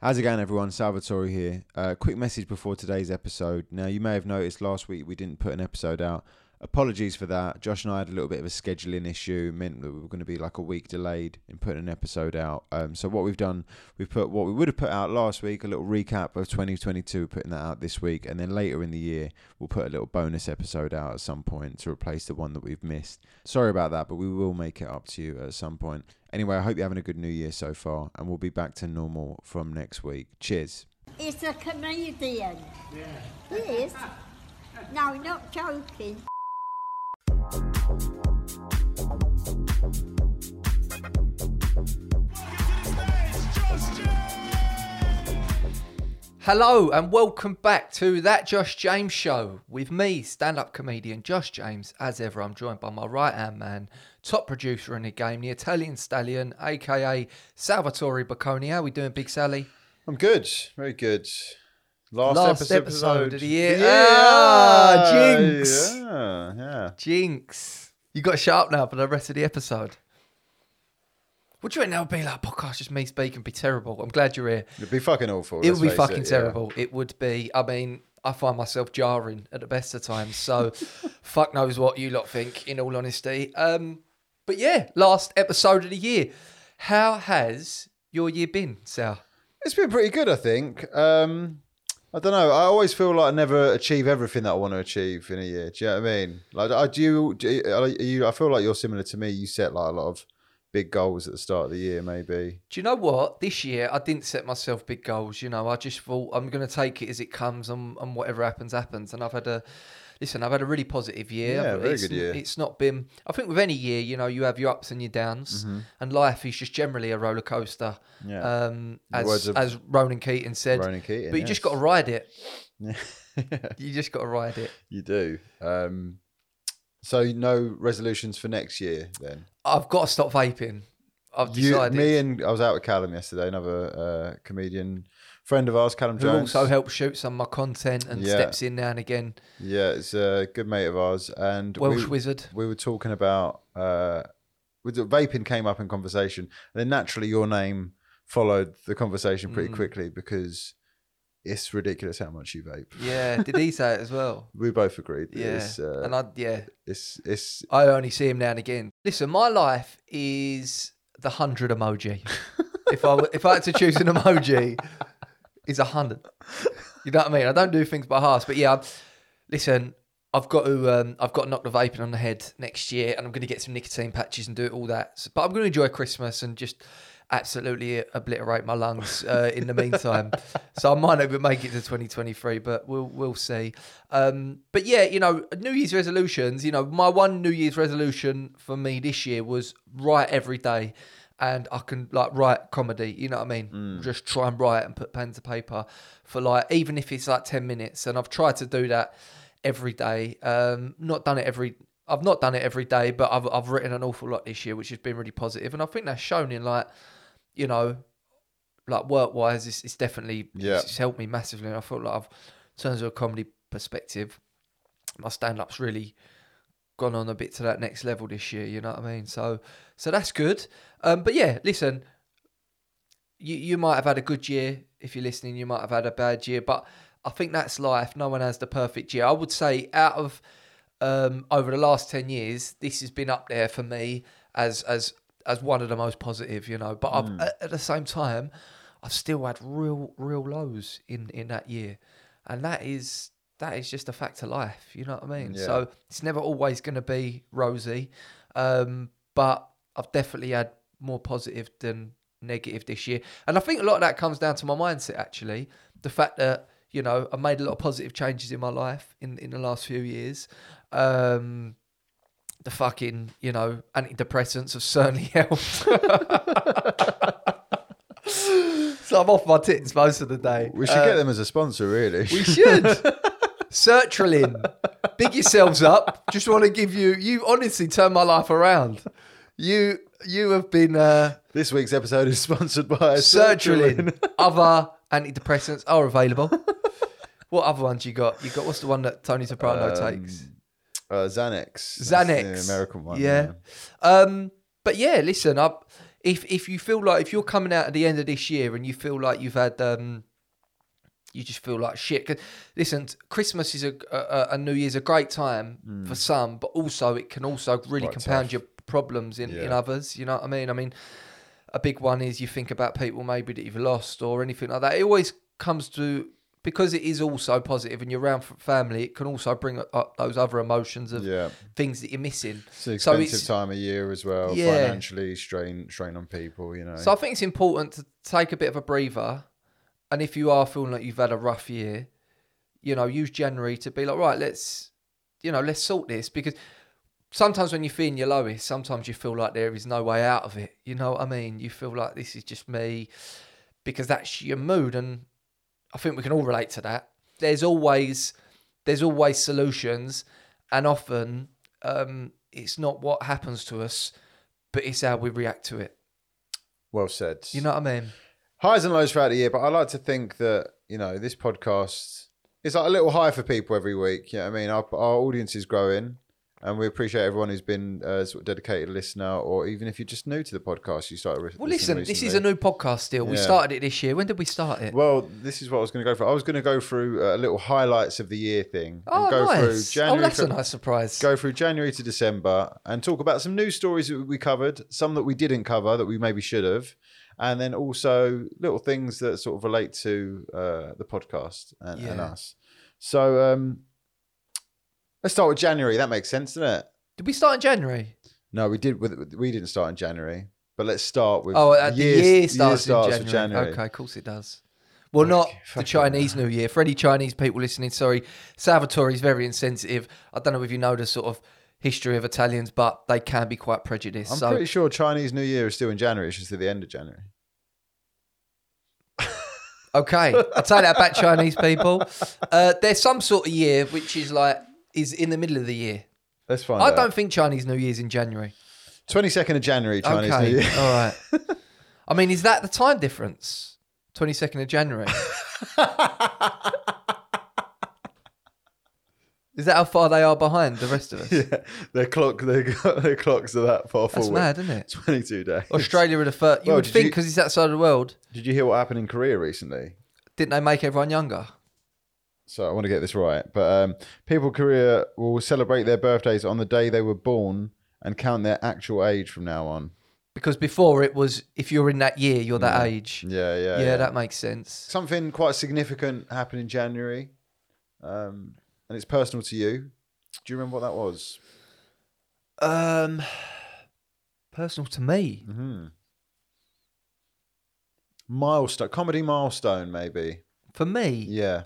How's it going, everyone? Salvatore here. Uh, quick message before today's episode. Now, you may have noticed last week we didn't put an episode out. Apologies for that. Josh and I had a little bit of a scheduling issue, meant that we were going to be like a week delayed in putting an episode out. Um, so what we've done, we've put what we would have put out last week, a little recap of 2022, putting that out this week, and then later in the year we'll put a little bonus episode out at some point to replace the one that we've missed. Sorry about that, but we will make it up to you at some point. Anyway, I hope you're having a good New Year so far, and we'll be back to normal from next week. Cheers. It's a comedian. Yeah. He is. No, not joking. Hello and welcome back to that Josh James show with me, stand-up comedian Josh James. As ever, I'm joined by my right-hand man, top producer in the game, the Italian stallion, aka Salvatore Picone. How are we doing, Big Sally? I'm good, very good. Last, Last episode of the year. Yeah, Ah, jinx. Yeah, yeah. Jinx. You got to shut up now for the rest of the episode. Do you that be like? Podcast just me speaking, be terrible. I'm glad you're here. It'd be fucking awful. It would be fucking it, yeah. terrible. It would be. I mean, I find myself jarring at the best of times. So, fuck knows what you lot think. In all honesty, um, but yeah, last episode of the year. How has your year been, Sal? It's been pretty good, I think. Um, I don't know. I always feel like I never achieve everything that I want to achieve in a year. Do you know what I mean? Like, I do. Do you, are you, I feel like you're similar to me. You set like a lot of big goals at the start of the year, maybe. Do you know what? This year, I didn't set myself big goals. You know, I just thought I'm going to take it as it comes, and, and whatever happens, happens. And I've had a listen. I've had a really positive year. Yeah, very it's, good year. It's not been. I think with any year, you know, you have your ups and your downs, and life is just generally a roller coaster. Mm-hmm. Yeah. Um, as as Ronan Keating said. Ronan Keating, but you just got to ride it. Yeah. You just got to ride it. you do. Um, so no resolutions for next year then. I've got to stop vaping. I've You, decided. me and I was out with Callum yesterday, another uh, comedian friend of ours, Callum who Jones. also helps shoot some of my content and Yeah. steps in now and again. Yeah, it's a good mate of ours, and Welsh we, wizard. we were talking about uh, with the vaping came up in conversation, and then naturally your name followed the conversation Mm. pretty quickly because it's ridiculous how much you vape. Yeah, did he say it as well? We both agreed. Yeah, it's, uh, and I yeah, it's it's I only see him now and again. Listen, my life is the hundred emoji. if I if I had to choose an emoji, it's a hundred. You know what I mean? I don't do things by halves, but yeah. I'm- Listen, I've got to um, I've got to knock the vaping on the head next year, and I'm going to get some nicotine patches and do all that. So- but I'm going to enjoy Christmas and just absolutely obliterate my lungs uh, in the meantime. so I might not even make it to 2023, but we'll we'll see. Um, but yeah, you know, New Year's resolutions. You know, my one New Year's resolution for me this year was write every day. And I can like write comedy, you know what I mean? Just try and write and put pen to paper for like even if it's like ten minutes. And I've tried to do that every day. Um, not done it every. I've not done it every day, but I've I've written an awful lot this year, which has been really positive, and I think that's shown in like, you know, like work wise, it's, it's definitely Yeah. it's helped me massively. And I feel like I've, in terms of a comedy perspective, my stand up's really gone on a bit to that next level this year. You know what I mean? So so that's good. Um, but yeah, listen, you you might have had a good year if you're listening. You might have had a bad year, but I think that's life. No one has the perfect year. I would say out of um, over the last ten years, this has been up there for me as as as one of the most positive. You know, but I've, at, at the same time, I've still had real real lows in in that year, and that is that is just a fact of life. You know what I mean? Yeah. So it's never always going to be rosy, um, but I've definitely had more positive than negative this year, and I think a lot of that comes down to my mindset. Actually, the fact that you know I made a lot of positive changes in my life in in the last few years. Um, the fucking you know antidepressants have certainly helped. so I'm off my tits most of the day. we should Uh, get them as a sponsor, really. we should. Sertraline. Big yourselves up. Just want to give you you honestly turned my life around. You you have been uh this week's episode is sponsored by sertraline. Other antidepressants are available. what other ones you got? You got what's the one that Tony Soprano takes? Uh, Xanax. Xanax. the American one. Yeah. Um, but yeah, listen, I, if if you feel like if you're coming out at the end of this year and you feel like you've had um you just feel like shit 'Cause listen christmas is a, a a new year's a great time for some but also it can also really Quite compound tough. your problems in, in others you know what i mean i mean a big one is you think about people maybe that you've lost or anything like that it always comes to because it is also positive and you're around family it can also bring up those other emotions of Yeah. things that you're missing It's an So expensive it's- time of year as well. Yeah. Financially, strain strain on people. You know. So I think it's important to take a bit of a breather, and if you are feeling like you've had a rough year, you know, use January to be like, right, let's, you know, let's sort this because sometimes when you're feeling your lowest, sometimes you feel like there is no way out of it. You know what I mean? You feel like this is just me because that's your mood, and I think we can all relate to that. There's always, there's always solutions, and often um, it's not what happens to us, but it's how we react to it. well said. You know what I mean? highs and lows throughout the year, but I like to think that you know this podcast is like a little high for people every week. You know what I mean? Our, our audience is growing, and we appreciate everyone who's been uh, sort of dedicated listener, or even if you're just new to the podcast, you started. Re- Well, listen, this is a new podcast still. We Yeah. started it this year. When did we start it? Well, this is what I was going to go for. I was going to go through uh, a little highlights of the year thing. oh, and go nice. through oh, January. that's a nice surprise. Go through January to December and talk about some news stories that we covered, some that we didn't cover that we maybe should have, and then also little things that sort of relate to uh, the podcast and, and Yeah. us. So um, let's start with January. That makes sense, doesn't it? Did we start in January? No, we did. With, we didn't start in January, but let's start with. Oh, uh, the year starts, starts in with January. Okay, of course it does. Well, not the Chinese New Year. For any Chinese people listening, sorry, Salvatore is very insensitive. I don't know if you know the sort of history of Italians, but they can be quite prejudiced. I'm so pretty sure Chinese New Year is still in January. It's just at the end of January. Okay, I'll take that back, Chinese people. Uh, there's some sort of year which is like is in the middle of the year. Let's find I out. don't think Chinese New Year's in January. 22nd of January, Chinese okay, New Year. all right. I mean, is that the time difference? Twenty second of January. is that how far they are behind the rest of us? yeah, their clock, their, their clocks are that far forward. That's forward. mad, isn't it? 22 days. Australia are the first. You Well, would did think you- because it's outside of the world, Did you hear what happened in Korea recently? didn't they make everyone younger? So I want to get this right, but um, people in Korea will celebrate their birthdays on the day they were born and count their actual age from now on. Because before it was, if you're in that year, you're that age. Yeah, yeah, Yeah, that makes sense. Something quite significant happened in January, um, and it's personal to you. Do you remember what that was? Um, personal to me. Mm-hmm. Milestone, comedy milestone, maybe. For me, Yeah,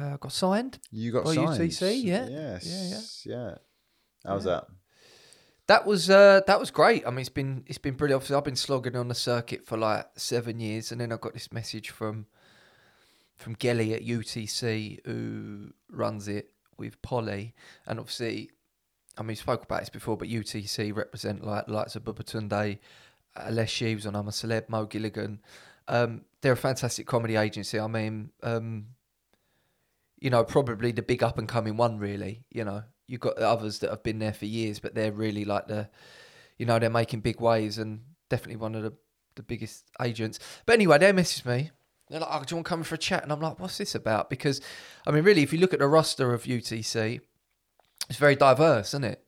uh, got signed. you got By signed. UTC, yeah. Yes, yeah, yeah. How's that? That was uh, that was great. I mean, it's been it's been brilliant. Obviously, I've been slogging on the circuit for like seven years, and then I got this message from from Gelly at UTC who runs it with Polly, and obviously, I mean, we spoke about this before, but UTC represent like likes of Babatunde, uh, Aléshé on I'm a Celeb, Mo Gilligan. Um, they're a fantastic comedy agency. I mean, um, you know, probably the big up and coming one, really. You know, you've got the others that have been there for years, but they're really like the, you know, they're making big waves and definitely one of the, the biggest agents. But anyway, they messaged me. They're like, oh, do you want to come in for a chat? And I'm like, what's this about? Because, I mean, really, if you look at the roster of UTC, it's very diverse, isn't it?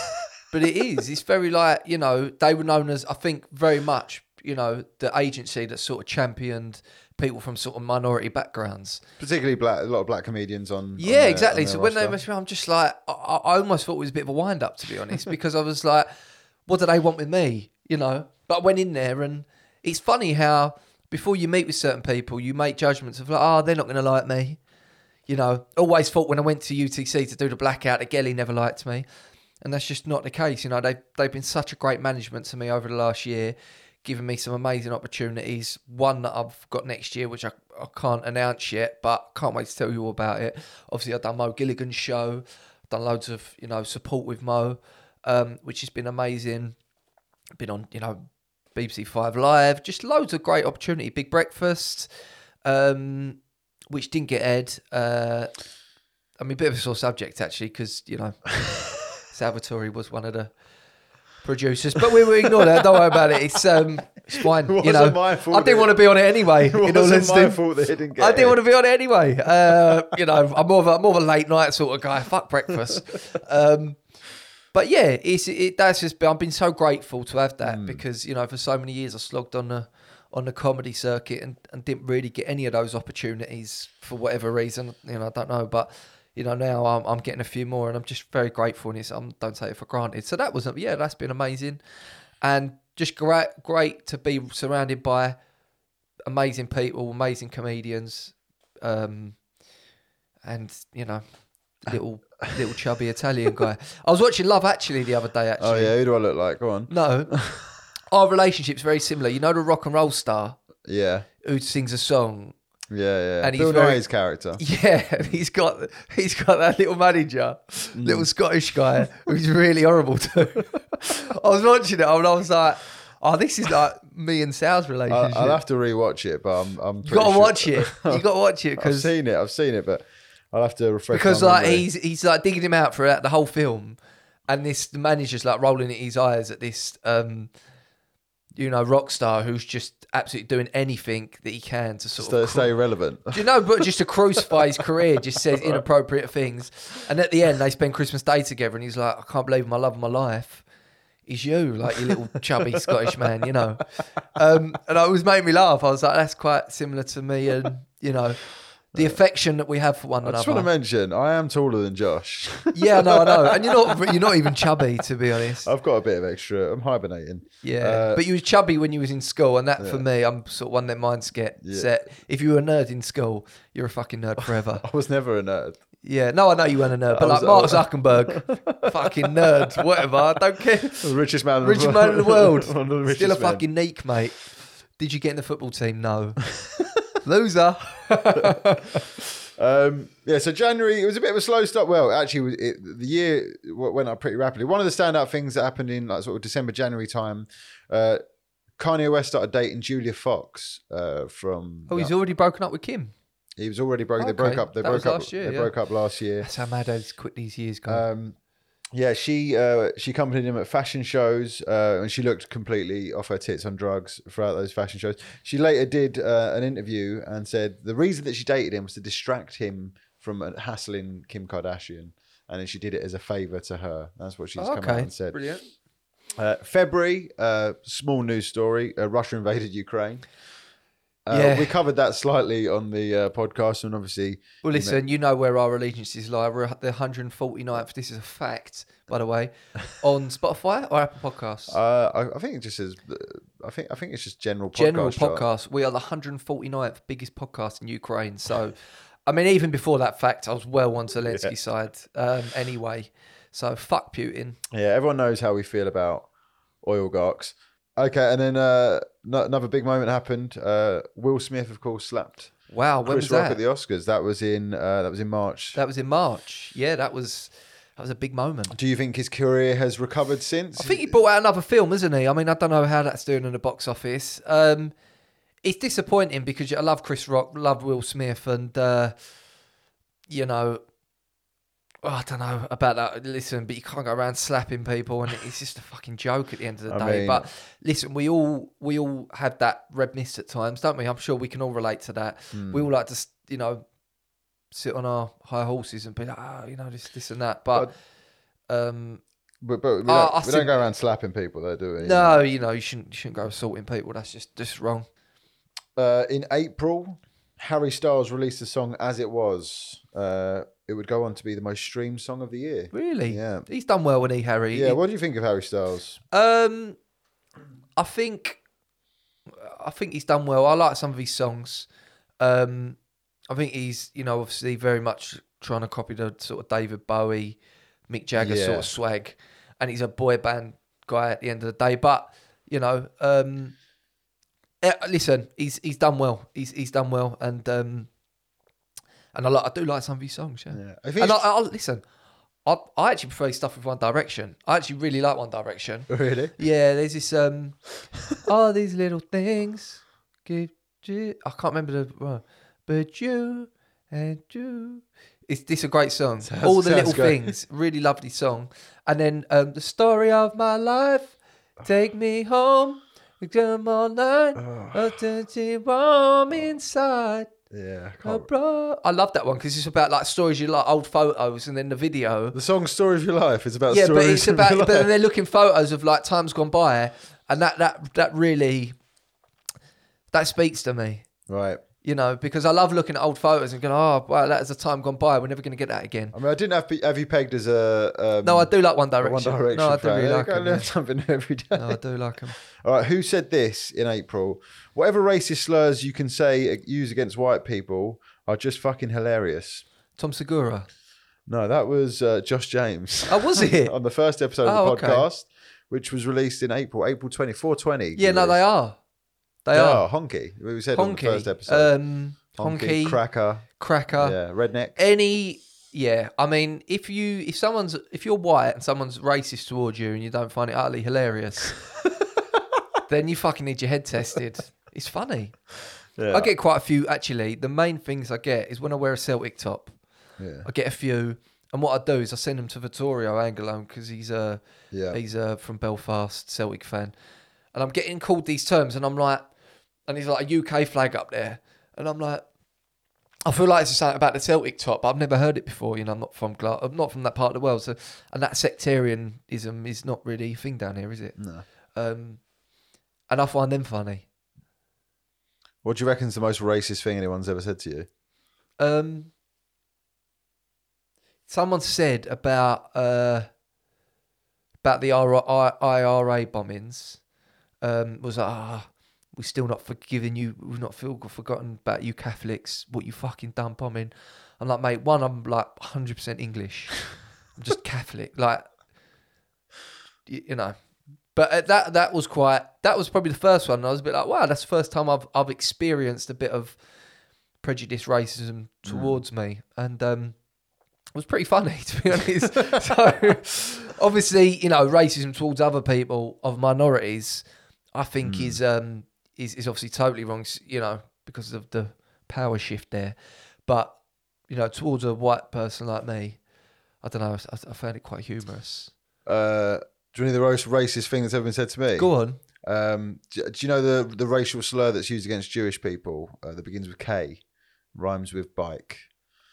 but it is. It's very like, you know, they were known as, I think, very much, you know, the agency that sort of championed people from sort of minority backgrounds. Particularly black, a lot of black comedians on. on Yeah, their- exactly. on So when they roster. me, I'm just like, I, I almost thought it was a bit of a wind up, to be honest, because I was like, what do they want with me? You know? But I went in there and it's funny how before you meet with certain people, you make judgments of like, oh, they're not going to like me. You know, always thought when I went to UTC to do the blackout that Gelly never liked me. And that's just not the case. You know, they've, they've been such a great management to me over the last year, giving me some amazing opportunities. One that I've got next year, which I, I can't announce yet, but can't wait to tell you all about it. Obviously, I've done Mo Gilligan's show, done loads of, you know, support with Mo, um, which has been amazing. Been on, you know, BBC Five Live, just loads of great opportunity. Big Breakfast, um, which didn't get aired. Uh, I mean, a bit of a sore subject actually, because you know, Salvatore was one of the producers, but we will ignore that. Don't worry about it. It's um, it's fine. It you know, my fault I didn't want to be on it anyway. It wasn't honesty. my fault that didn't get I didn't it. want to be on it anyway. Uh, you know, I'm more of a more of a late night sort of guy. Fuck breakfast. Um, but yeah, it's it. That's just. I've been so grateful to have that because you know for so many years I slogged on the on the comedy circuit and, and didn't really get any of those opportunities for whatever reason. You know, I don't know, but you know now I'm, I'm getting a few more and I'm just very grateful and it's I don't take it for granted. So that was yeah, that's been amazing, and just great great to be surrounded by amazing people, amazing comedians, um, and you know, little little chubby Italian guy. I was watching Love Actually the other day. Actually, Oh yeah, who do I look like? Go on. no, our relationship's very similar. You know the rock and roll star Yeah, who sings a song. Yeah, yeah. And he's Bill very- Nighy's character. Yeah, he's got he's got that little manager, Mm. little Scottish guy who's really horrible too. I was watching it and I was like, "Oh, this is like me and Sal's relationship." I'll have to rewatch it, but I'm, I'm you got to sure- watch it. You got to watch it because I've seen it. I've seen it, but I'll have to refresh. because like memory. he's he's like digging him out for the whole film, and this the manager's like rolling his eyes at this um, you know, rock star who's just absolutely doing anything that he can to sort stay, of stay relevant. Do you know, but just to crucify his career, just says inappropriate things. And at the end, they spend Christmas Day together, and he's like, I can't believe my love of my life is you, like your little chubby Scottish man, you know. Um, and it was making me laugh. I was like, that's quite similar to me, and, you know, the affection that we have for one another. I just want to mention, I am taller than Josh. yeah, no, I know. And you're not, you're not even chubby, to be honest. I've got a bit of extra. I'm hibernating. Yeah, Uh, but you was chubby when you was in school, and that for me, I'm sort of one that minds get Yeah. set. If you were a nerd in school, you're a fucking nerd forever. I was never a nerd. Yeah, no, I know you weren't a nerd, but like was- Mark Zuckerberg, fucking nerd, whatever. I don't care. The richest man, in Richest the man in the world. One of the richest Still a men. fucking neek, mate. Did you get in the football team? No. Loser. Um, yeah, so January it was a bit of a slow start. Well, actually, it, the year went up pretty rapidly. One of the standout things that happened in like sort of December, January time, uh, Kanye West started dating Julia Fox uh, from. Oh, he's already broken up with Kim. he was already broke. They broke up. They that broke up last year, They yeah. broke up last year. That's how mad as quick these years go. Um, yeah, she uh, she accompanied him at fashion shows, uh, and she looked completely off her tits on drugs throughout those fashion shows. She later did uh, an interview and said the reason that she dated him was to distract him from hassling Kim Kardashian, and then she did it as a favor to her. That's what she's come out and said. brilliant. Uh, February, uh, small news story: uh, Russia invaded Ukraine. Uh, Yeah. we covered that slightly on the uh, podcast, and obviously, Well, listen, you know where our allegiances lie. We're at the 149th. This is a fact, by the way, on Spotify or Apple Podcasts. uh, I, I think it just says, uh, I think I think it's just general podcast General chart. podcast. We are the 149th biggest podcast in Ukraine. So, I mean, even before that fact, I was well on Zelensky's side um, anyway. So, fuck Putin. Yeah, everyone knows how we feel about oligarchs. Okay, and then uh, no, another big moment happened. Uh, Will Smith, of course, slapped Wow, when Chris was Rock that? at the Oscars. That was in uh, that was in March. That was in March. Yeah, that was that was a big moment. Do you think his career has recovered since? I think he brought out another film, isn't he? I mean, I don't know how that's doing in the box office. Um, it's disappointing because I love Chris Rock, love Will Smith, and uh, you know, oh, I don't know about that. Listen, but you can't go around slapping people, and it's just a fucking joke at the end of the I day. mean- but listen, we all we all have that red mist at times, don't we? I'm sure we can all relate to that. Hmm. We all like to, you know, sit on our high horses and be like, ah, you know, this, this, and that. But um, but, but we, don't, Uh, we don't go around slapping people, though, do we? no, you know, you shouldn't you shouldn't go assaulting people. That's just just wrong. Uh, in April, Harry Styles released the song "As It Was." Uh, it would go on to be the most streamed song of the year. Really? Yeah. He's done well, when he Harry? Yeah. He- What do you think of Harry Styles? um, I think, I think he's done well. I like some of his songs. Um, I think he's, you know, obviously very much trying to copy the sort of David Bowie, Mick Jagger sort of swag, and he's a boy band guy at the end of the day. But you know, um, eh, listen, he's he's done well. He's he's done well, and um, and I like I do like some of his songs. Yeah. Yeah. I think And I, I listen, I, I actually prefer stuff with One Direction. I actually really like One Direction. really. Yeah, there's this um, all these little things. Give you, I can't remember the, uh, but you and you. It's this a great song. Sounds- all the little great. things, really lovely song. And then um, the story of my life Take me home. Come all night. Oh, dirty warm inside. Yeah. I can't- bro. I love that one because it's about like stories you like, old photos, and then the video. The song "Story of Your Life" is about yeah, but it's about. But then they're looking photos of like times gone by, and that that that really that speaks to me. right. You know, because I love looking at old photos and going, "Oh, wow, that is a time gone by. We're never going to get that again." I mean, I didn't have have you pegged as a um, No, I do like One Direction. One Direction. No, I do really like them. learn something every day. No, I do like them. All right, who said this in April? Whatever racist slurs you can say use against white people are just fucking hilarious. Tom Segura. No, that was uh, Josh James. Oh, was it? on the first episode Oh, of the okay. podcast, which was released in April, April 24, 20. Yeah, no, they are. They They are. are. Honky. We said on the first episode. Um, honky, Cracker. cracker. yeah, redneck. Any. Yeah, I mean, if you if someone's if you're white and someone's racist towards you and you don't find it utterly hilarious, then you fucking need your head tested. It's funny. Yeah. I get quite a few actually. The main things I get is when I wear a Celtic top. Yeah. I get a few, and what I do is I send them to Vittorio Angolone because he's uh, Yeah. he's uh, from Belfast, Celtic fan, and I'm getting called these terms, and I'm like, and he's like a UK flag up there, and I'm like, I feel like it's something about the Celtic top. But I've never heard it before. You know, I'm not from Gla- I'm not from that part of the world, so and that sectarianism is not really a thing down here, is it? No. Um, and I find them funny. What do you reckon's the most racist thing anyone's ever said to you? Um, someone said about uh, about the IRA, bombings um, was like, ah, we're still not forgiving you. We've not feel forgotten about you Catholics. What you fucking done bombing? I'm like, mate, one, I'm like 100 percent English. I'm just Catholic, like y- you know. But uh, that that was quite. That was probably the first one. I was a bit like, wow, that's the first time I've I've experienced a bit of prejudice racism towards me and um it was pretty funny to be honest so obviously you know racism towards other people of minorities i think is um is, is obviously totally wrong you know because of the power shift there. But you know towards a white person like me i don't know i, I found it quite humorous. Uh, do you know the most racist thing that's ever been said to me? go on. Um, do, do you know the the racial slur that's used against Jewish people uh, that begins with K, rhymes with bike?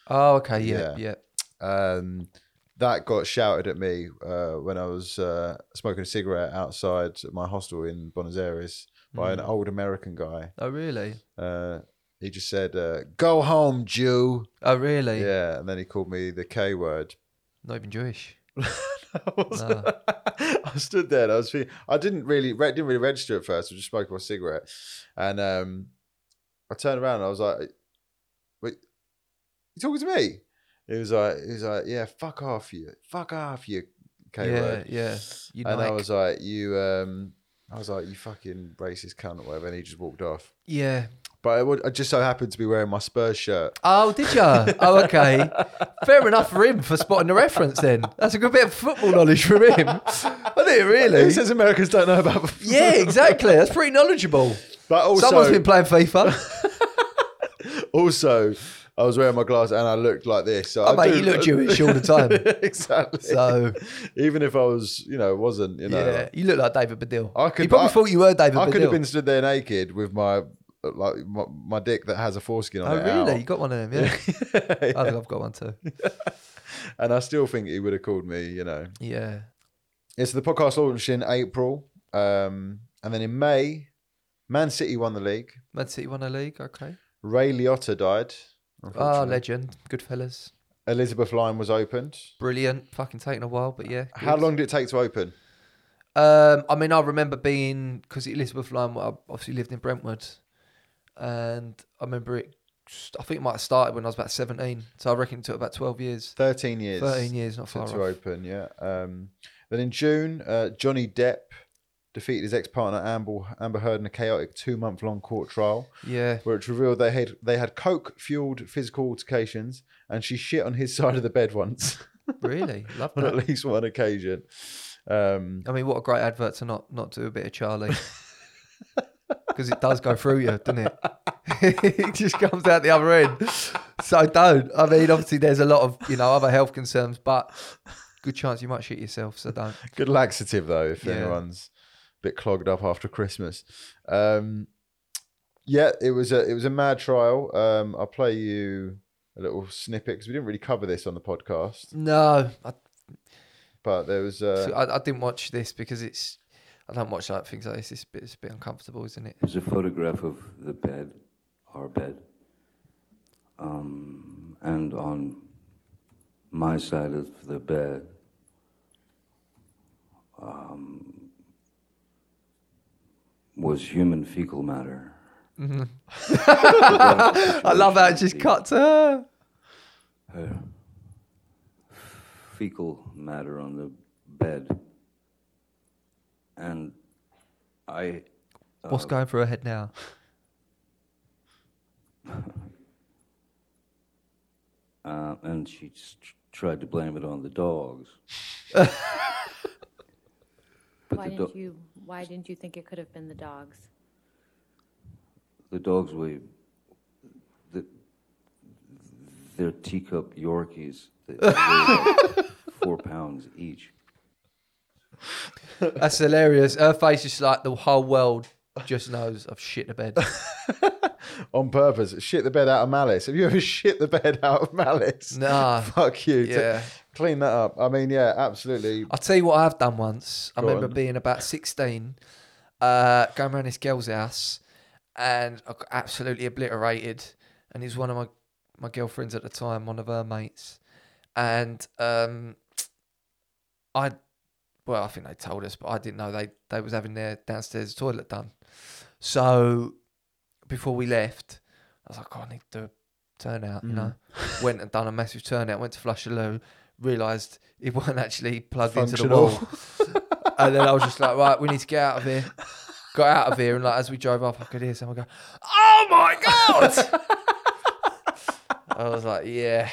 oh okay yeah. yeah, Um, that got shouted at me uh, when I was uh, smoking a cigarette outside my hostel in Buenos Aires by an old American guy. oh really Uh, he just said, uh, "Go home, Jew." oh really Yeah, and then he called me the K word. not even jewish I, was, I stood there and I was feeling, I didn't really re- didn't really register at first. I was just smoking my cigarette, and um, I turned around and I was like, "Wait, you talking to me?" He was like, "He was like, yeah, fuck off, you, fuck off, you K yeah word." yeah you and I was like, "You," um, I was like, "You fucking racist cunt" or whatever, and he just walked off. yeah But I, would, I just so happened to be wearing my Spurs shirt. Oh, did you? Oh, okay. Fair enough for him for spotting the reference. Then that's a good bit of football knowledge from him. Wasn't it really? He says Americans don't know about? Yeah, exactly. That's pretty knowledgeable. But also, Someone's been playing FIFA. also, I was wearing my glasses and I looked like this. So Oh, I mate, do- you look Jewish all the time. exactly. So even if I was, you know, wasn't, you know, yeah, you look like David Baddiel. I could- you probably I- thought you were David I Baddiel. could have been stood there naked with my like my, my dick that has a foreskin on Oh, it. Oh, really? out. You got one of them? Yeah. I think I've got one too. and I still think he would have called me, you know. Yeah. Yeah, so the podcast launched in April. Um, and then in May, Man City won the league. Man City won a league. Okay. Ray Liotta died. Oh, legend. Goodfellas. Elizabeth Line was opened. Brilliant. Fucking taking a while, but yeah. How good. long did it take to open? Um, I mean, I remember being because Elizabeth Line I obviously lived in Brentwood, and I remember it. I think it might have started when I was about seventeen, so I reckon it took about twelve years, 13 years. thirteen years, not to, far to off. open, yeah. Um, then in June, uh, Johnny Depp defeated his ex-partner Amber, Amber Heard in a chaotic two-month-long court trial, Yeah, where it's revealed they had they had coke-fueled physical altercations, and she shit on his side of the bed once really, love on at least one occasion. Um, I mean, what a great advert to not not do a bit of Charlie, because it does go through you, doesn't it? it just comes out the other end. So don't. I mean, obviously, there's a lot of you know other health concerns, but good chance you might shit yourself. So don't. good laxative though, if Yeah. anyone's bit clogged up after Christmas. Um, yeah, it was a it was a mad trial. Um, I'll play you a little snippet because we didn't really cover this on the podcast, No, I, but there was uh, I, I didn't watch this because it's. I don't watch like things like this. It's a bit, it's a bit uncomfortable, isn't it? There's a photograph of the bed, our bed. Um, and on my side of the bed um, was human fecal matter. I love how it just cut to her. Uh, fecal matter on the bed. And I. What's going through her head now? Uh, and she tr- tried to blame it on the dogs. but Why the, didn't do- you? Why didn't you think it could have been the dogs? the dogs weigh, the, they're teacup Yorkies. They weigh about four pounds each. That's hilarious. Her face is like the whole world just knows I've shit the bed. on purpose. Shit the bed out of malice. Have you ever shit the bed out of malice? Nah. Fuck you. Yeah. Clean that up. I mean, yeah, absolutely. I'll tell you what I've done once. I remember on. being about 16, uh, going around this girl's house, and I got absolutely obliterated. And he was one of my, my girlfriends at the time, one of her mates. And um, I, well, I think they told us, but I didn't know they, they was having their downstairs toilet done. So before we left, I was like, oh, I need to do a turnout, you know. Went and done a massive turnout, went to flush the loo, realised it wasn't actually plugged into the wall. and then I was just like, right, we need to get out of here. Got out of here, and like as we drove up, I could hear someone go, "Oh my god!" I was like, "Yeah,"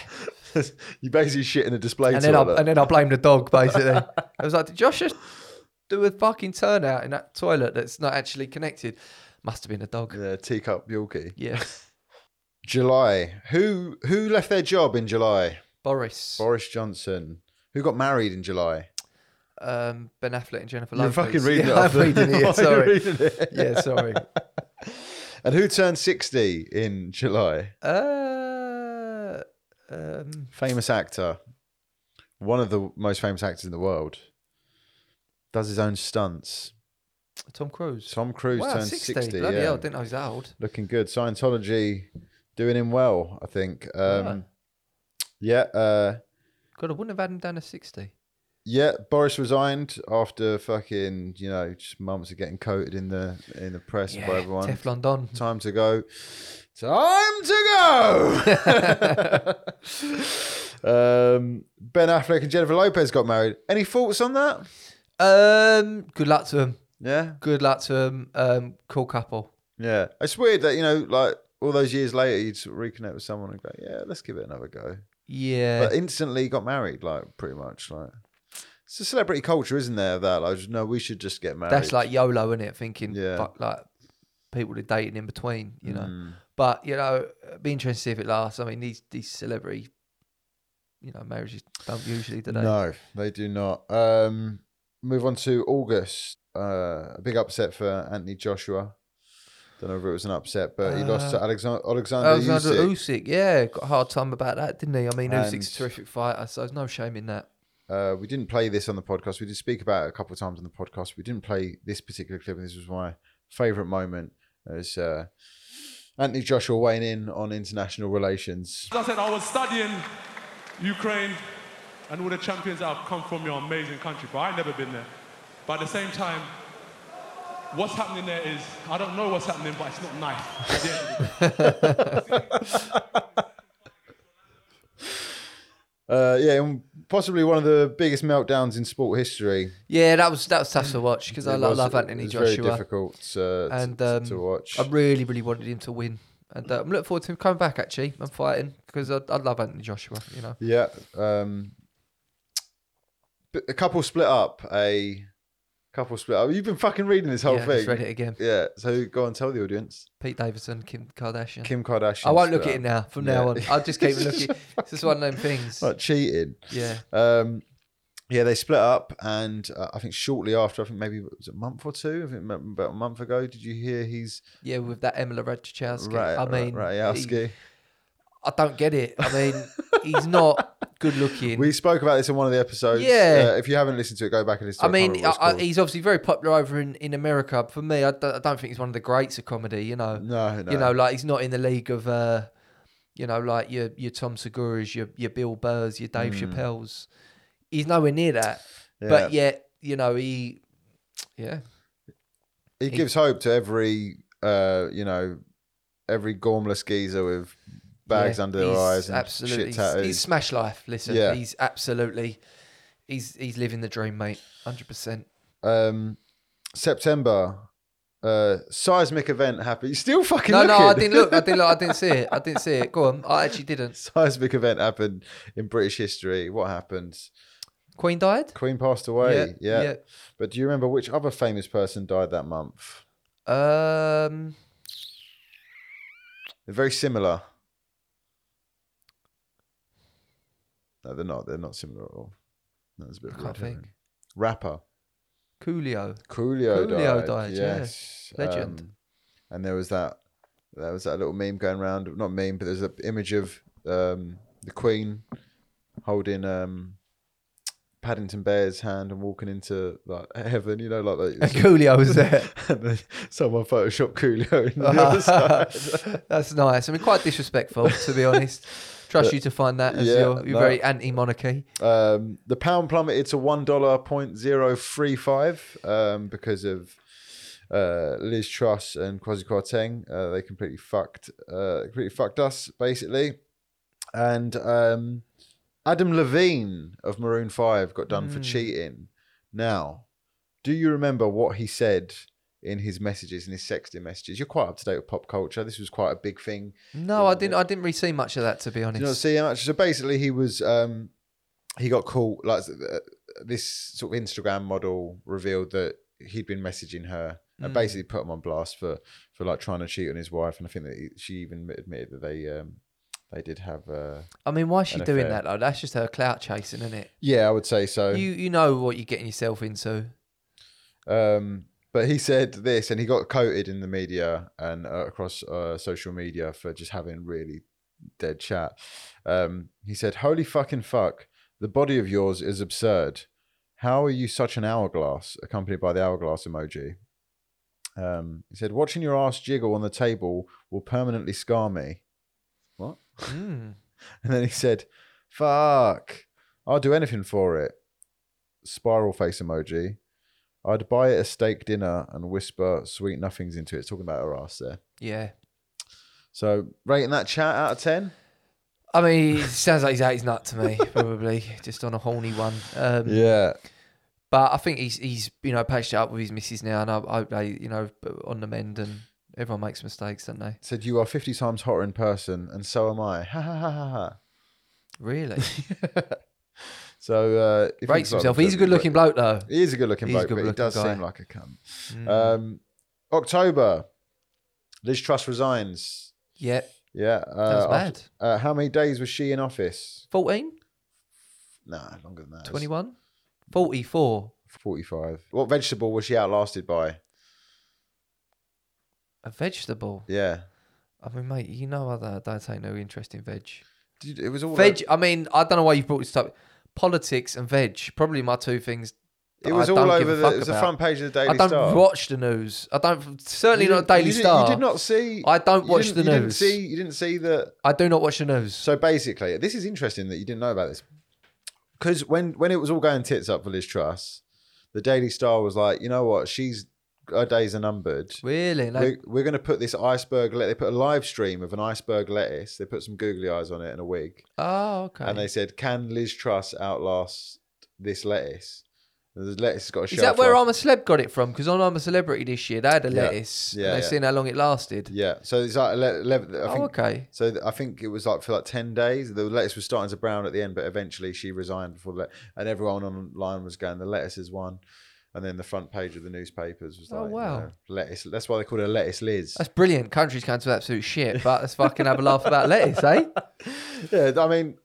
you basically shit in a display and then I toilet. and then I blamed the dog. Basically, I was like, "Did Josh just do a fucking turnout in that toilet that's not actually connected?" Must have been a dog. yeah, teacup Yorkie. Yeah, July. Who who left their job in July? Boris, Boris Johnson. Who got married in July? um, Ben Affleck, and Jennifer You're Lopez. fucking reading yeah, it. I'm reading it. Yeah, sorry. it. Yeah, sorry. And who turned 60 in July? Uh, um, Famous actor. One of the most famous actors in the world. Does his own stunts. Tom Cruise. Tom Cruise wow, turned 60. 60. Bloody yeah. hell, didn't know he was that old. Looking good. Scientology doing him well, I think. Um, Right. Yeah. Uh, God, I wouldn't have had him down to 60. yeah. Boris resigned after fucking, you know, just months of getting coated in the in the press by everyone. Teflon Don. Time to go. Time to go. um, ben Affleck and Jennifer Lopez got married. Any thoughts on that? Um, good luck to them. Yeah, Good luck to them. Um, cool couple. yeah. It's weird that you know, like all those years later, you'd sort of reconnect with someone and go, "Yeah, let's give it another go." Yeah. But instantly got married, like pretty much, like. It's a celebrity culture, isn't there? That, like, just, no, we should just get married. That's like YOLO, isn't it? Thinking, Yeah. fuck, like people are dating in between, you know. Mm. But you know, be interesting to see if it lasts. I mean, these these celebrity, you know, marriages don't usually, do they? No, they do not. Um, move on to August. Uh, a big upset for Anthony Joshua. Don't know if it was an upset, but he lost to Alexander, Alexander, Alexander Usyk. Usyk, yeah, got a hard time about that, didn't he? I mean, And- Usyk's a terrific fighter, so there's no shame in that. Uh, we didn't play this on the podcast. We did speak about it a couple of times on the podcast. We didn't play this particular clip, and this was my favourite moment. As uh, Anthony Joshua weighing in on international relations. As I said, I was studying Ukraine and all the champions that have come from your amazing country, but I've never been there. But at the same time, what's happening there is, I don't know what's happening, but it's not nice. at the end of the day. Uh, yeah, possibly one of the biggest meltdowns in sport history. Yeah, that was that was tough to watch because I was- love it Anthony was Joshua. Very difficult uh, and um, to watch. I really, really wanted him to win, and uh, I'm looking forward to him coming back actually I'm fighting because I, I love Anthony Joshua. You know, Yeah. Um, a couple split up. A couple split up. You've been fucking reading this whole yeah, thing. just read it again. Yeah. So go and tell the audience. Pete Davidson, Kim Kardashian. Kim Kardashian. I won't look at it now. From now on, I'll just keep looking. It's just one of them things. Like cheating. Yeah, Um, yeah, they split up, and uh, I think shortly after, I think maybe it was a month or two, I think about a month ago. Did you hear he's Yeah, with that Emily Ratajkowski. right? I mean, right, Ratajkowski. I don't get it. I mean, he's not good looking. We spoke about this in one of the episodes. Yeah. Uh, if you haven't listened to it, go back and listen. to I it. mean, remember what it's I, I, he's obviously very popular over in, in America. For me, I don't, think he's one of the greats of comedy. You know, no, no. you know, like he's not in the league of, uh, you know, like your your Tom Segura's, your your Bill Burr's, your Dave Chappelle's. He's nowhere near that. Yeah. But yet, you know, he, yeah, he gives hope to every, uh, you know, every gormless geezer with bags yeah, under their eyes and absolutely, shit he's- tattoos. He's smash life. Listen, Yeah. he's absolutely, he's he's living the dream, mate. Hundred percent. um, September, uh, seismic event happened. You still fucking No, no, I didn't look. I didn't look. I didn't see it. I didn't see it. Go on. I actually didn't. seismic event happened in British history. What happened? Queen died. Queen passed away. Yeah, yeah. But do you remember which other famous person died that month? Um, They're very similar. No, they're not. They're not similar at all. No, there's a bit of I can't think. Rapper Coolio. Coolio, Coolio died. died, yeah. Yes, Legend. Um, and there was that. There was that little meme going around. Not meme, but there's an image of um, the Queen holding um, Paddington Bear's hand and walking into like heaven. You know, like that. Coolio was there. someone photoshopped Coolio in the other side. That's nice. I mean, quite disrespectful, to be honest. Trust you to find that as Yeah, you're, you're no. very anti-monarchy. Um, the pound plummeted to one dollar point zero three five um, because of uh, Liz Truss and Kwasi Kwarteng. Uh, they completely fucked, uh, completely fucked us basically. And um, Adam Levine of Maroon Five got done for cheating. Now, do you remember what he said in his messages, in his sexting messages? You're quite up to date with pop culture. This was quite a big thing No, I didn't. I didn't really see much of that, to be honest. you not see much? So basically, he was um, he got caught. Like uh, this sort of Instagram model revealed that he'd been messaging her Mm. and basically put him on blast for for like trying to cheat on his wife. And I think that he, she even admitted that they um, they did have. Uh, I mean, why is she doing affair. that though? That's just her clout chasing, isn't it? yeah, I would say so. You you know what you're getting yourself into. Um, but he said this, and he got coated in the media and uh, across uh, social media for just having really dead chat. Um, he said, "Holy fucking fuck! The body of yours is absurd. How are you such an hourglass?" Accompanied by the hourglass emoji. Um, he said, "Watching your ass jiggle on the table will permanently scar me." What? Mm. And then he said, "Fuck! I'll do anything for it." Spiral face emoji. I'd buy it a steak dinner and whisper sweet nothings into it. It's talking about her ass there. Yeah. So rating that chat out of ten. I mean, it sounds like he's out his nut to me, probably just on a horny one. Um, Yeah. But I think he's he's you know patched it up with his missus now, and I hope they you know on the mend, and everyone makes mistakes, don't they? Said you are fifty times hotter in person, and so am I. Ha ha ha ha ha. Really So uh, if rates himself. He's a good-looking bloke, though. He is a good looking He's a bloke, but he good-looking does guy. seem like a cunt. Mm. Um, October, Liz Truss resigns. yeah, Yeah. Uh, bad. after- uh, how many days was she in office? 14, Nah, longer than that. 21, 44. 45. What vegetable was she outlasted by? A vegetable. Yeah. I mean, mate, you know I don't, I don't take no interest in veg. Did- It was all Veg. I mean, I don't know why you brought this up. Politics and veg, probably my two things. It was I all over the. It was the front page of the Daily Star. I don't Star. watch the news. I don't. Certainly not Daily you Star. You did not see. I don't watch the you Didn't news. see. You didn't see that. I do not watch the news. So basically, this is interesting that you didn't know about this, because when when it was all going tits up for Liz Truss, the Daily Star was like, you know what, she's her days are numbered. really? No, We're, we're going to put this iceberg. Let they put a live stream of an iceberg lettuce. They put some googly eyes on it and a wig, oh, okay. and they said, "Can Liz Truss outlast this lettuce?" And The lettuce has got a Is that where life. I'm a Celeb got it from? Because on I'm a Celebrity this year, they had a Yeah. lettuce. Yeah, and they've yeah. seen how long it lasted. Yeah, so it's like ele- eleven. I oh, think okay. So th- I think it was like for like ten days. The lettuce was starting to brown at the end, but eventually she resigned before the and everyone online was going the lettuce is one, and then the front page of the newspapers was Oh, like, you wow. know, lettuce. That's why they called her lettuce Liz. That's brilliant. Country's going to do absolute shit, but let's fucking have a laugh about lettuce, eh? yeah, I mean,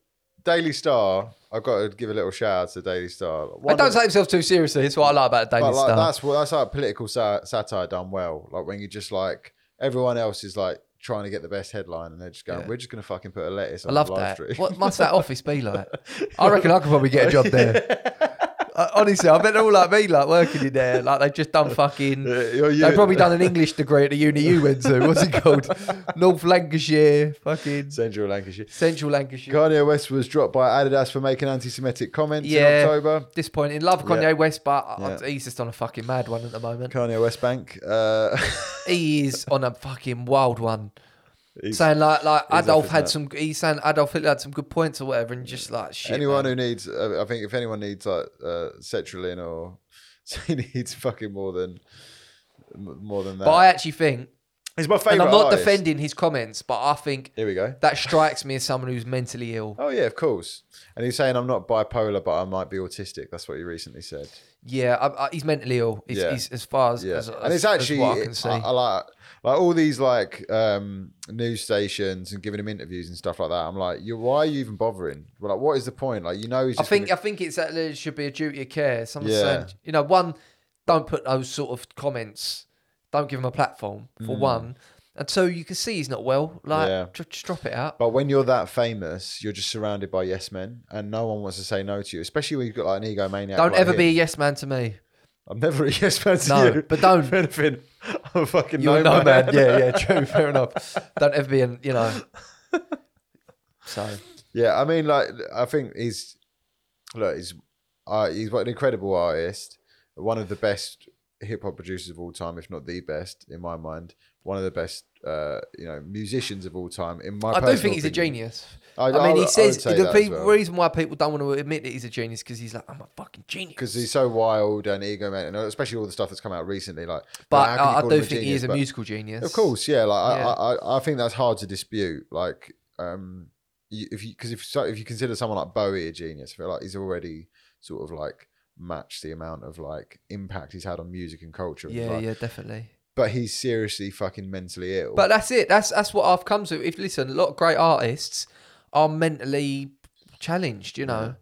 Daily Star. I've got to give a little shout out to Daily Star. They don't of- take themselves too seriously. That's what I like about Daily like, Star. that's what that's like political sa- satire done well. Like when you just like everyone else is like trying to get the best headline, and they're just going, Yeah. "We're just going to fucking put a lettuce I on love that. stream." What must that office be like? I reckon I could probably get a job there. Uh, honestly, I bet they're all like me, like working in there. Like they've just done fucking. They've probably done an English degree at the uni you went to. What's it called? North Lancashire, fucking Central Lancashire. Central Lancashire. Kanye West was dropped by Adidas for making anti-Semitic comments Yeah. in October. Disappointing. Love Kanye Yeah. West, but I- Yeah. he's just on a fucking mad one at the moment. Kanye West Bank. Uh, He is on a fucking wild one. He's- saying like like Adolf had some. He's saying Adolf Hitler had some good points or whatever, and just like shit. anyone man. who needs, uh, I think, if anyone needs like uh, sertraline or he needs fucking more than more than that. But I actually think, He's my and favorite. I'm not artist. defending his comments, but I think Here we go. that strikes me as someone who's mentally ill. Oh yeah, of course. And he's saying I'm not bipolar, but I might be autistic. That's what he recently said. Yeah, I, I, he's mentally ill. He's, Yeah. he's, as far as, Yeah, as, and it's as- as actually I can see. I, I like like all these like um, news stations and giving him interviews and stuff like that. I'm like, you why are you even bothering? Well, like, what is the point? Like, you know, he's I think gonna- I think it's that there should be a duty of care. Someone Yeah. saying, you know, one, don't put those sort of comments. Don't give him a platform for one, and so you can see he's not well. Like. Yeah. ju- just drop it out. But when you're that famous, you're just surrounded by yes men, and no one wants to say no to you. Especially when you've got like an egomaniac. Don't like ever him. be a yes man to me. I'm never a yes man to No, you. but don't- If anything, I'm a fucking You're no no man. Yeah, yeah, true, fair enough. Don't ever be an, you know. So Yeah, I mean, like, I think he's look, he's uh, he's an incredible artist, one of the best hip hop producers of all time, if not the best in my mind. One of the best, uh, you know, musicians of all time. In my, I do personal think he's a genius. I- I, mean, he says say the well. reason why people don't want to admit that he's a genius because he's like, I'm a fucking genius. because he's so wild and egomaniac, and especially all the stuff that's come out recently. Like, but how I, I do think he is a musical genius. Of course, yeah. Like Yeah. I, I, I think that's hard to dispute. Like, um, you, if you because if so, if you consider someone like Bowie a genius, I feel like he's already sort of like matched the amount of like impact he's had on music and culture. Yeah, Like, yeah, definitely. But he's seriously fucking mentally ill. But that's it. That's that's what I've come to. If listen, a lot of great artists are mentally challenged. You know.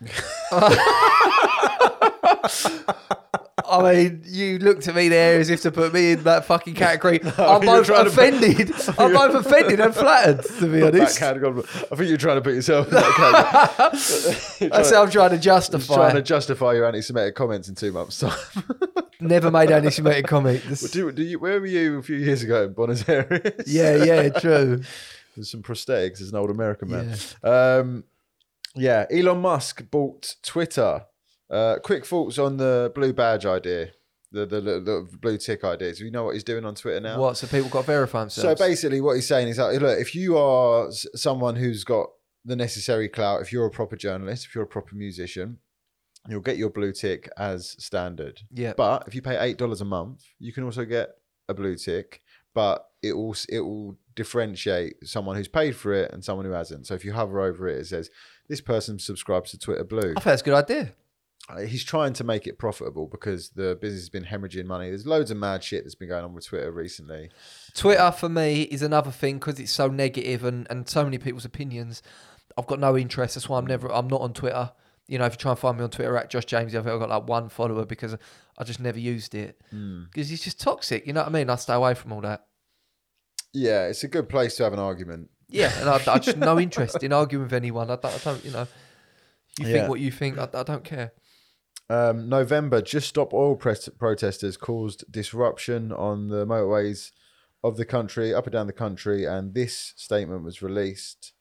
I mean, you looked at me there as if to put me in that fucking category. I'm both to put- offended. I'm both offended and flattered, to be that honest. category, I think you're trying to put yourself in that category. That's how I'm trying to justify. trying to justify your anti-Semitic comments in two months' time. Never made anti-Semitic comment. This- do, do you, where were you a few years ago in Buenos Aires? yeah, yeah, true. with some prosthetics as an old American man. Um, yeah, Elon Musk bought Twitter. Uh, quick thoughts on the blue badge idea, the the, the, the blue tick idea. Do you know what he's doing on Twitter now? What? So people got to verify So basically, what he's saying is that look, if you are s- someone who's got the necessary clout, if you're a proper journalist, if you're a proper musician, you'll get your blue tick as standard. yeah, But if you pay eight dollars a month, you can also get a blue tick, but it will it will differentiate someone who's paid for it and someone who hasn't. So if you hover over it, it says this person subscribes to Twitter Blue. I think that's a good idea. He's trying to make it profitable because the business has been hemorrhaging money. There's loads of mad shit that's been going on with Twitter recently. Twitter for me is another thing because it's so negative and, and so many people's opinions. I've got no interest. That's why I'm never. I'm not on Twitter. You know, if you try and find me on Twitter at Josh James, I've got like one follower because I just never used it hmm. because it's just toxic. You know what I mean? I stay away from all that. Yeah, it's a good place to have an argument. Yeah, and I, I just no interest in arguing with anyone. I don't. I don't you know, you Yeah. think what you think. I, I don't care. Um, November, just stop oil press- protesters caused disruption on the motorways of the country, up and down the country, and this statement was released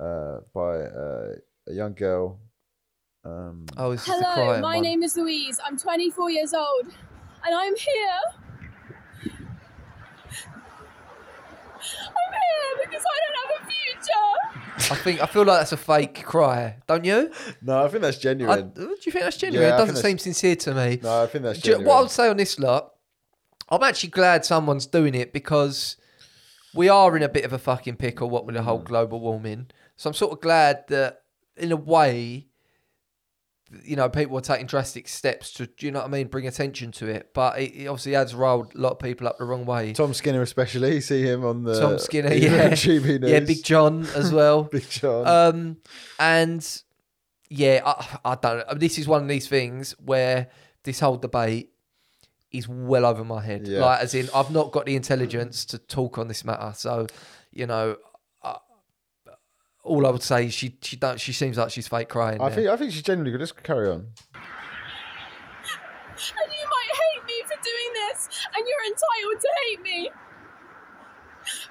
uh, by uh, a young girl. Um, Oh, it's just a Hello, my one. name is Louise. I'm 24 years old, and I'm here. I'm here because I don't have a future. I think I feel like that's a fake cry, don't you? no, I think that's I, genuine. do you think that's genuine? Yeah, I it doesn't think seem sincere to me. no, I think that's Do you- genuine. what I would say on this lot, I'm actually glad someone's doing it because we are in a bit of a fucking pickle, what with the Mm. whole global warming. So I'm sort of glad that, in a way, you know, people are taking drastic steps to, do you know what I mean, bring attention to it. But it, it obviously has rolled a lot of people up the wrong way. Tom Skinner, especially, you see him on the Tom Skinner, yeah, GB News. yeah, Big John as well. Big John. Um, and yeah, I, I don't know. This is one of these things where this whole debate is well over my head. Yeah. Like, as in, I've not got the intelligence to talk on this matter. So, you know, all I would say is she she don't she seems like she's fake crying. I there. think I think she's genuinely good. Let's carry on. And you might hate me for doing this, and you're entitled to hate me.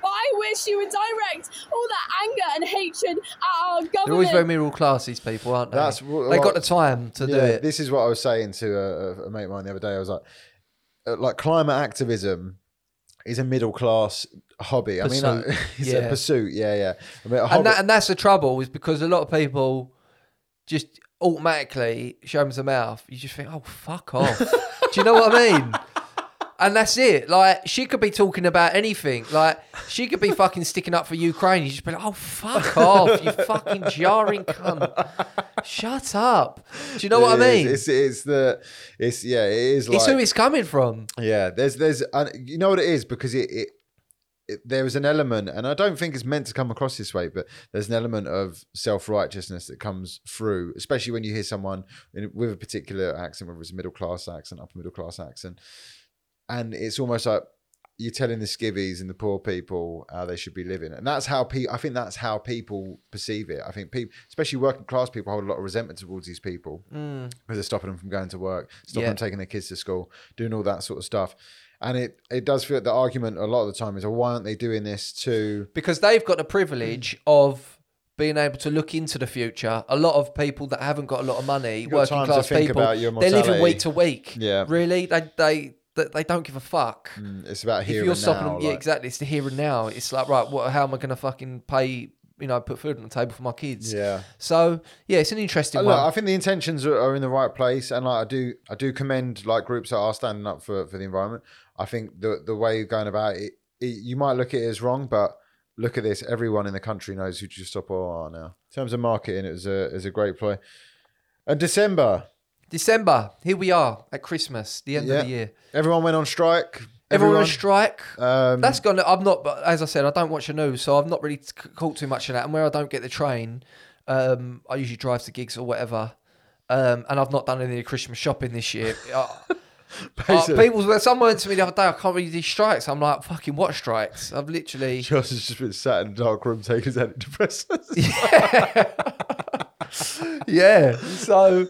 But I wish you would direct all that anger and hatred at our government. They're always very middle class. These people, aren't they? That's wh- they got the time to do it. this is what I was saying to a, a mate of mine the other day. I was like, uh, like climate activism is a middle class hobby. I mean, Pursuit. like, it's Yeah. a pursuit. Yeah, yeah. I mean, a hobby, and that and that's the trouble is because a lot of people just automatically show them the mouth. You just think, oh fuck off. Do you know what I mean? And that's it. Like she could be talking about anything. Like she could be fucking sticking up for Ukraine. You just be like, oh fuck off, you fucking jarring cunt. Shut up. Do you know what I mean? It's, it's the, it's yeah, it is like It's who it's coming from. Yeah, there's there's uh, you know what it is because it, it, it there is an element, and I don't think it's meant to come across this way, but there's an element of self righteousness that comes through, especially when you hear someone in, with a particular accent, whether it's a middle class accent, upper middle class accent, and it's almost like you're telling the skivvies and the poor people how they should be living, and that's how people. I think that's how people perceive it. I think people, especially working class people, hold a lot of resentment towards these people mm. because they're stopping them from going to work, stopping Yeah. them taking their kids to school, doing all that sort of stuff. And it, it does feel the argument a lot of the time is, well, why aren't they doing this to? because they've got the privilege of being able to look into the future. A lot of people that haven't got a lot of money, got working time to class think people, about your they're living mortality. week to week. Yeah. really, they they they, they don't give a fuck. Mm, It's about here if you're and stopping now. them, yeah, like- exactly. It's the here and now. It's like right, what? How am I going to fucking pay? You know, put food on the table for my kids. Yeah. So yeah, it's an interesting Uh, Look. I think the intentions are, are in the right place, and like I do, I do commend like groups that are standing up for, for the environment. I think the the way you're going about it, it, you might look at it as wrong, but look at this: everyone in the country knows who Just Stop Oil are now. In terms of marketing, it was a is a great play. And December, December, here we are at Christmas, the end yeah, of the year. everyone went on strike. Everyone on strike. Um, That's gone. I'm not, but as I said, I don't watch the news, so I've not really caught too much of that. And where I don't get the train, um, I usually drive to gigs or whatever. Um, and I've not done any Christmas shopping this year. uh, people, someone went to me the other day, I can't read these strikes. I'm like, fucking what strikes? I've literally. Josh has just been sat in a dark room taking his antidepressants. yeah. So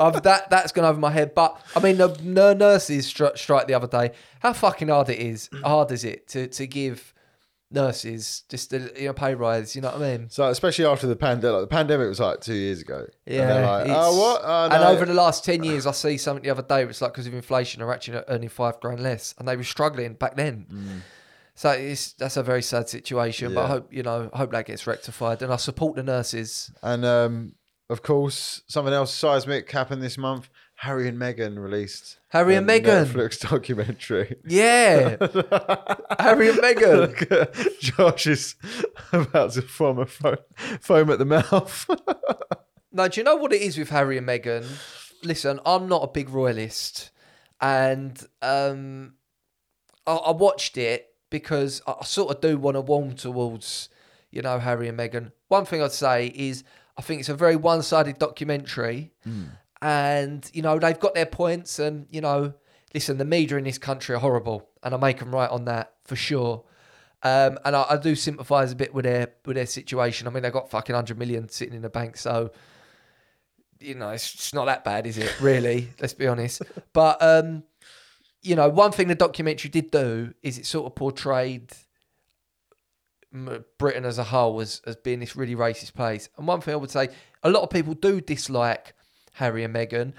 I've, that that's gone over my head. But I mean, the, the nurses stri- strike the other day. How fucking hard it is? Hard is it to to give nurses just a you know pay rise? You know what I mean? So especially after the pandemic, like, the pandemic was like two years ago. Yeah. and like, oh what? Oh, And over the last ten years, I see something the other day. It's like because of inflation, they're actually earning five grand less, and they were struggling back then. So it's that's a very sad situation. But I Mm. Hope you know, I hope that gets rectified, and I support the nurses. And um, of course, something else seismic happened this month. Harry and Meghan released Harry and Meghan. Netflix documentary. Yeah, Harry and Meghan. Josh is about to form a foam, foam at the mouth. now, do you know what it is with Harry and Meghan? Listen, I'm not a big royalist, and um, I, I watched it because I, I sort of do want to warm towards, you know, Harry and Meghan. One thing I'd say is I think it's a very one-sided documentary, and you know they've got their points, and you know, listen, the media in this country are horrible, and I make them right on that for sure. Um, and I, I do sympathise a bit with their with their situation. I mean, they've got fucking hundred million sitting in the bank, so you know, it's, it's not that bad, is it? Really, let's be honest. But um, you know, one thing the documentary did do is it sort of portrayed Britain as a whole as as being this really racist place. And one thing I would say, a lot of people do dislike Harry and Meghan,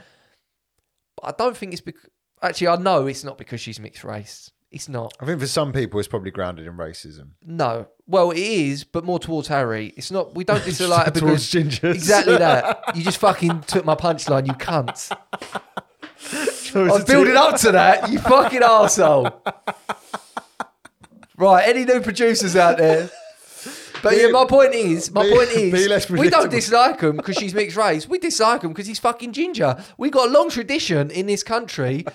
but I don't think it's because. Actually, I know it's not because she's mixed race. It's not. I think for some people, it's probably grounded in racism. No. Well, it is, but more towards Harry. It's not. We don't dislike Towards because gingers. exactly that. You just fucking took my punchline, you cunt. I was building up to that, you fucking arsehole. Right, any new producers out there? But yeah, my point is, my be- point is, we don't dislike him because she's mixed race. We dislike him because he's fucking ginger. We got a long tradition in this country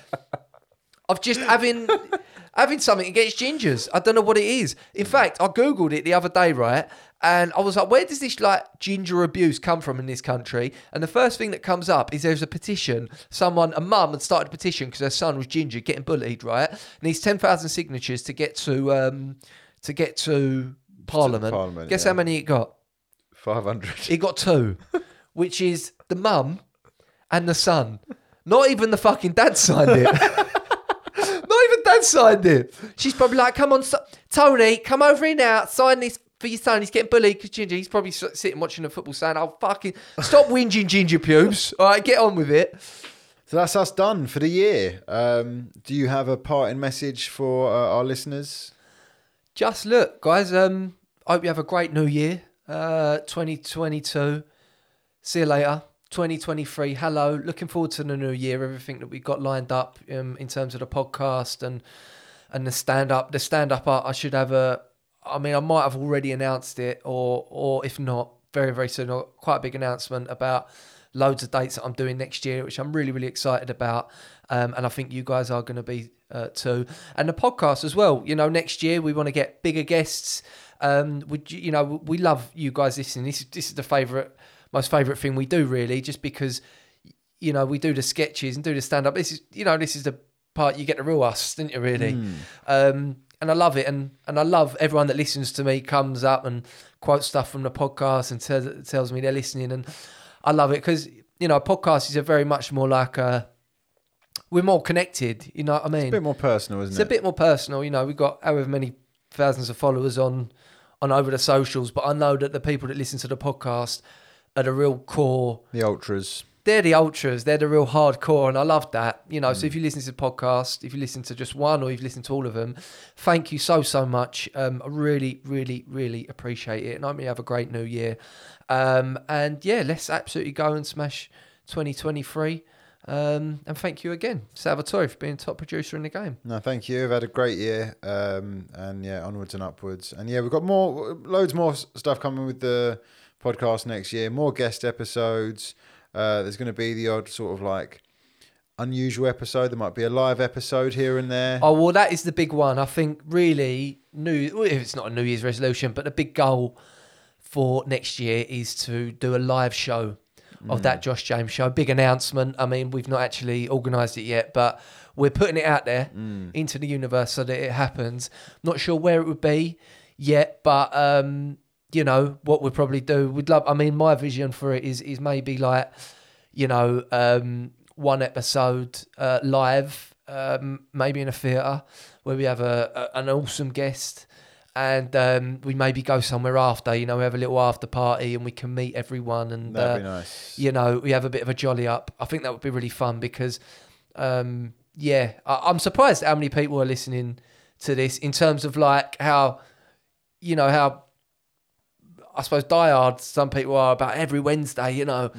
of just having having something against gingers. I don't know what it is. In fact, I googled it the other day, right? And I was like, where does this like ginger abuse come from in this country? And the first thing that comes up is there's a petition. Someone, a mum, had started a petition because her son was ginger, getting bullied, right? And needs ten thousand signatures to get to um to get to Parliament. Parliament, Guess yeah. how many it got? Five hundred. It got two, which is the mum and the son. Not even the fucking dad signed it. Not even dad signed it. She's probably like, "Come on, so- Tony, come over here now. Sign this for your son. He's getting bullied because Ginger. He's probably sitting watching the football, saying, "Oh fucking stop whinging, Ginger pubes. All right, get on with it." So that's us done for the year. Um, do you have a parting message for uh, our listeners? Just look, guys. Um, I hope you have a great new year. Uh, 2022. See you later. 2023. Hello. Looking forward to the new year. Everything that we've got lined up um, in terms of the podcast and and the stand up. The stand up. I, I should have a. I mean, I might have already announced it, or or if not, very very soon. Quite a big announcement about loads of dates that I'm doing next year, which I'm really really excited about. Um, and I think you guys are going to be uh, too. And the podcast as well. You know, next year we want to get bigger guests. Um, would you, you know, we love you guys listening. This is this is the favorite, most favorite thing we do, really, just because you know we do the sketches and do the stand up. This is you know this is the part you get the real us, didn't you? Really. Um, and I love it, and and I love everyone that listens to me comes up and quotes stuff from the podcast and tells tells me they're listening, and I love it because you know podcast is a very much more like a we're more connected. You know what I mean? It's a bit more personal, isn't It's it? It's a bit more personal. You know, we've got however many thousands of followers on on over the socials, but I know that the people that listen to the podcast are the real core. the ultras. They're the ultras. They're the real hardcore, and I love that. You know, so if you listen to the podcast, if you listen to just one or you've listened to all of them, thank you so so much. Um, I really, really, really appreciate it, and I hope you have a great new year. Um, and yeah, let's absolutely go and smash 2023. Um, and thank you again, Salvatore, for being top producer in the game. No, thank you. I've had a great year, um, and yeah, onwards and upwards. And yeah, we've got more, loads more stuff coming with the podcast next year. More guest episodes. Uh, there's going to be the odd sort of like unusual episode. There might be a live episode here and there. Oh well, that is the big one. I think really new. well, If it's not a New Year's resolution, but the big goal for next year is to do a live show of that Josh James show. Big announcement. I mean, we've not actually organised it yet, but we're putting it out there into the universe so that it happens. Not sure where it would be yet, but um, you know what we'd probably do. We'd love. I mean, my vision for it is is maybe like you know, um, one episode uh, live, um, maybe in a theatre, where we have a, a an awesome guest, and um, we maybe go somewhere after. You know, we have a little after party, and we can meet everyone, and That'd uh, be nice. you know, we have a bit of a jolly up. I think that would be really fun because, um, yeah, I, I'm surprised how many people are listening to this in terms of like how, you know, how I suppose diehard some people are about every Wednesday, you know.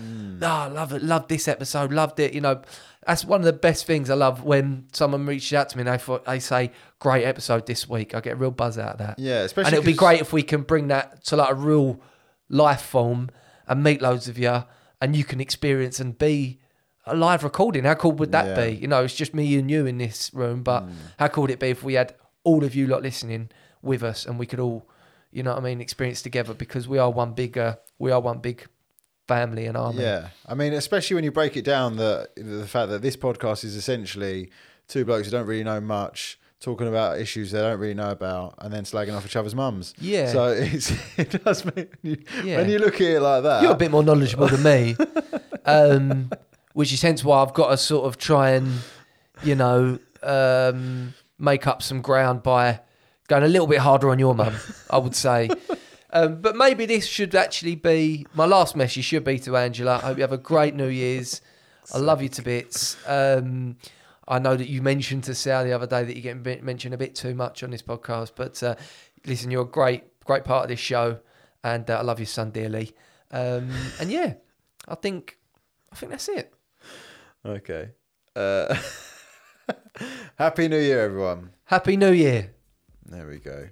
Ah, I love it, love this episode, loved it. You know, that's one of the best things I love when someone reaches out to me and they, thought- they say, great episode this week. I get a real buzz out of that. Yeah, especially And it would be great if we can bring that to like a real life form and meet loads of you and you can experience and be a live recording. How cool would that Yeah. be? You know, it's just me and you in this room, but how cool would it be if we had all of you lot listening with us and we could all, you know what I mean, experience together because we are one big, uh, we are one big family and army. Yeah, I mean, especially when you break it down, that the fact that this podcast is essentially two blokes who don't really know much talking about issues they don't really know about, and then slagging off each other's mums. Yeah. So it's, it does mean you, Yeah. when you look at it like that. You're a bit more knowledgeable than me, um, which is hence why I've got to sort of try and, you know, um, make up some ground by going a little bit harder on your mum. I would say. Um, but maybe this should actually be my last message. Should be to Angela. I hope you have a great New Year's. I love you to bits. Um, I know that you mentioned to Sal the other day that you get men- mentioned a bit too much on this podcast, but uh, listen, you're a great, great part of this show, and uh, I love your son dearly. Um, and yeah, I think, I think that's it. Okay. Uh, Happy New Year, everyone. Happy New Year. There we go.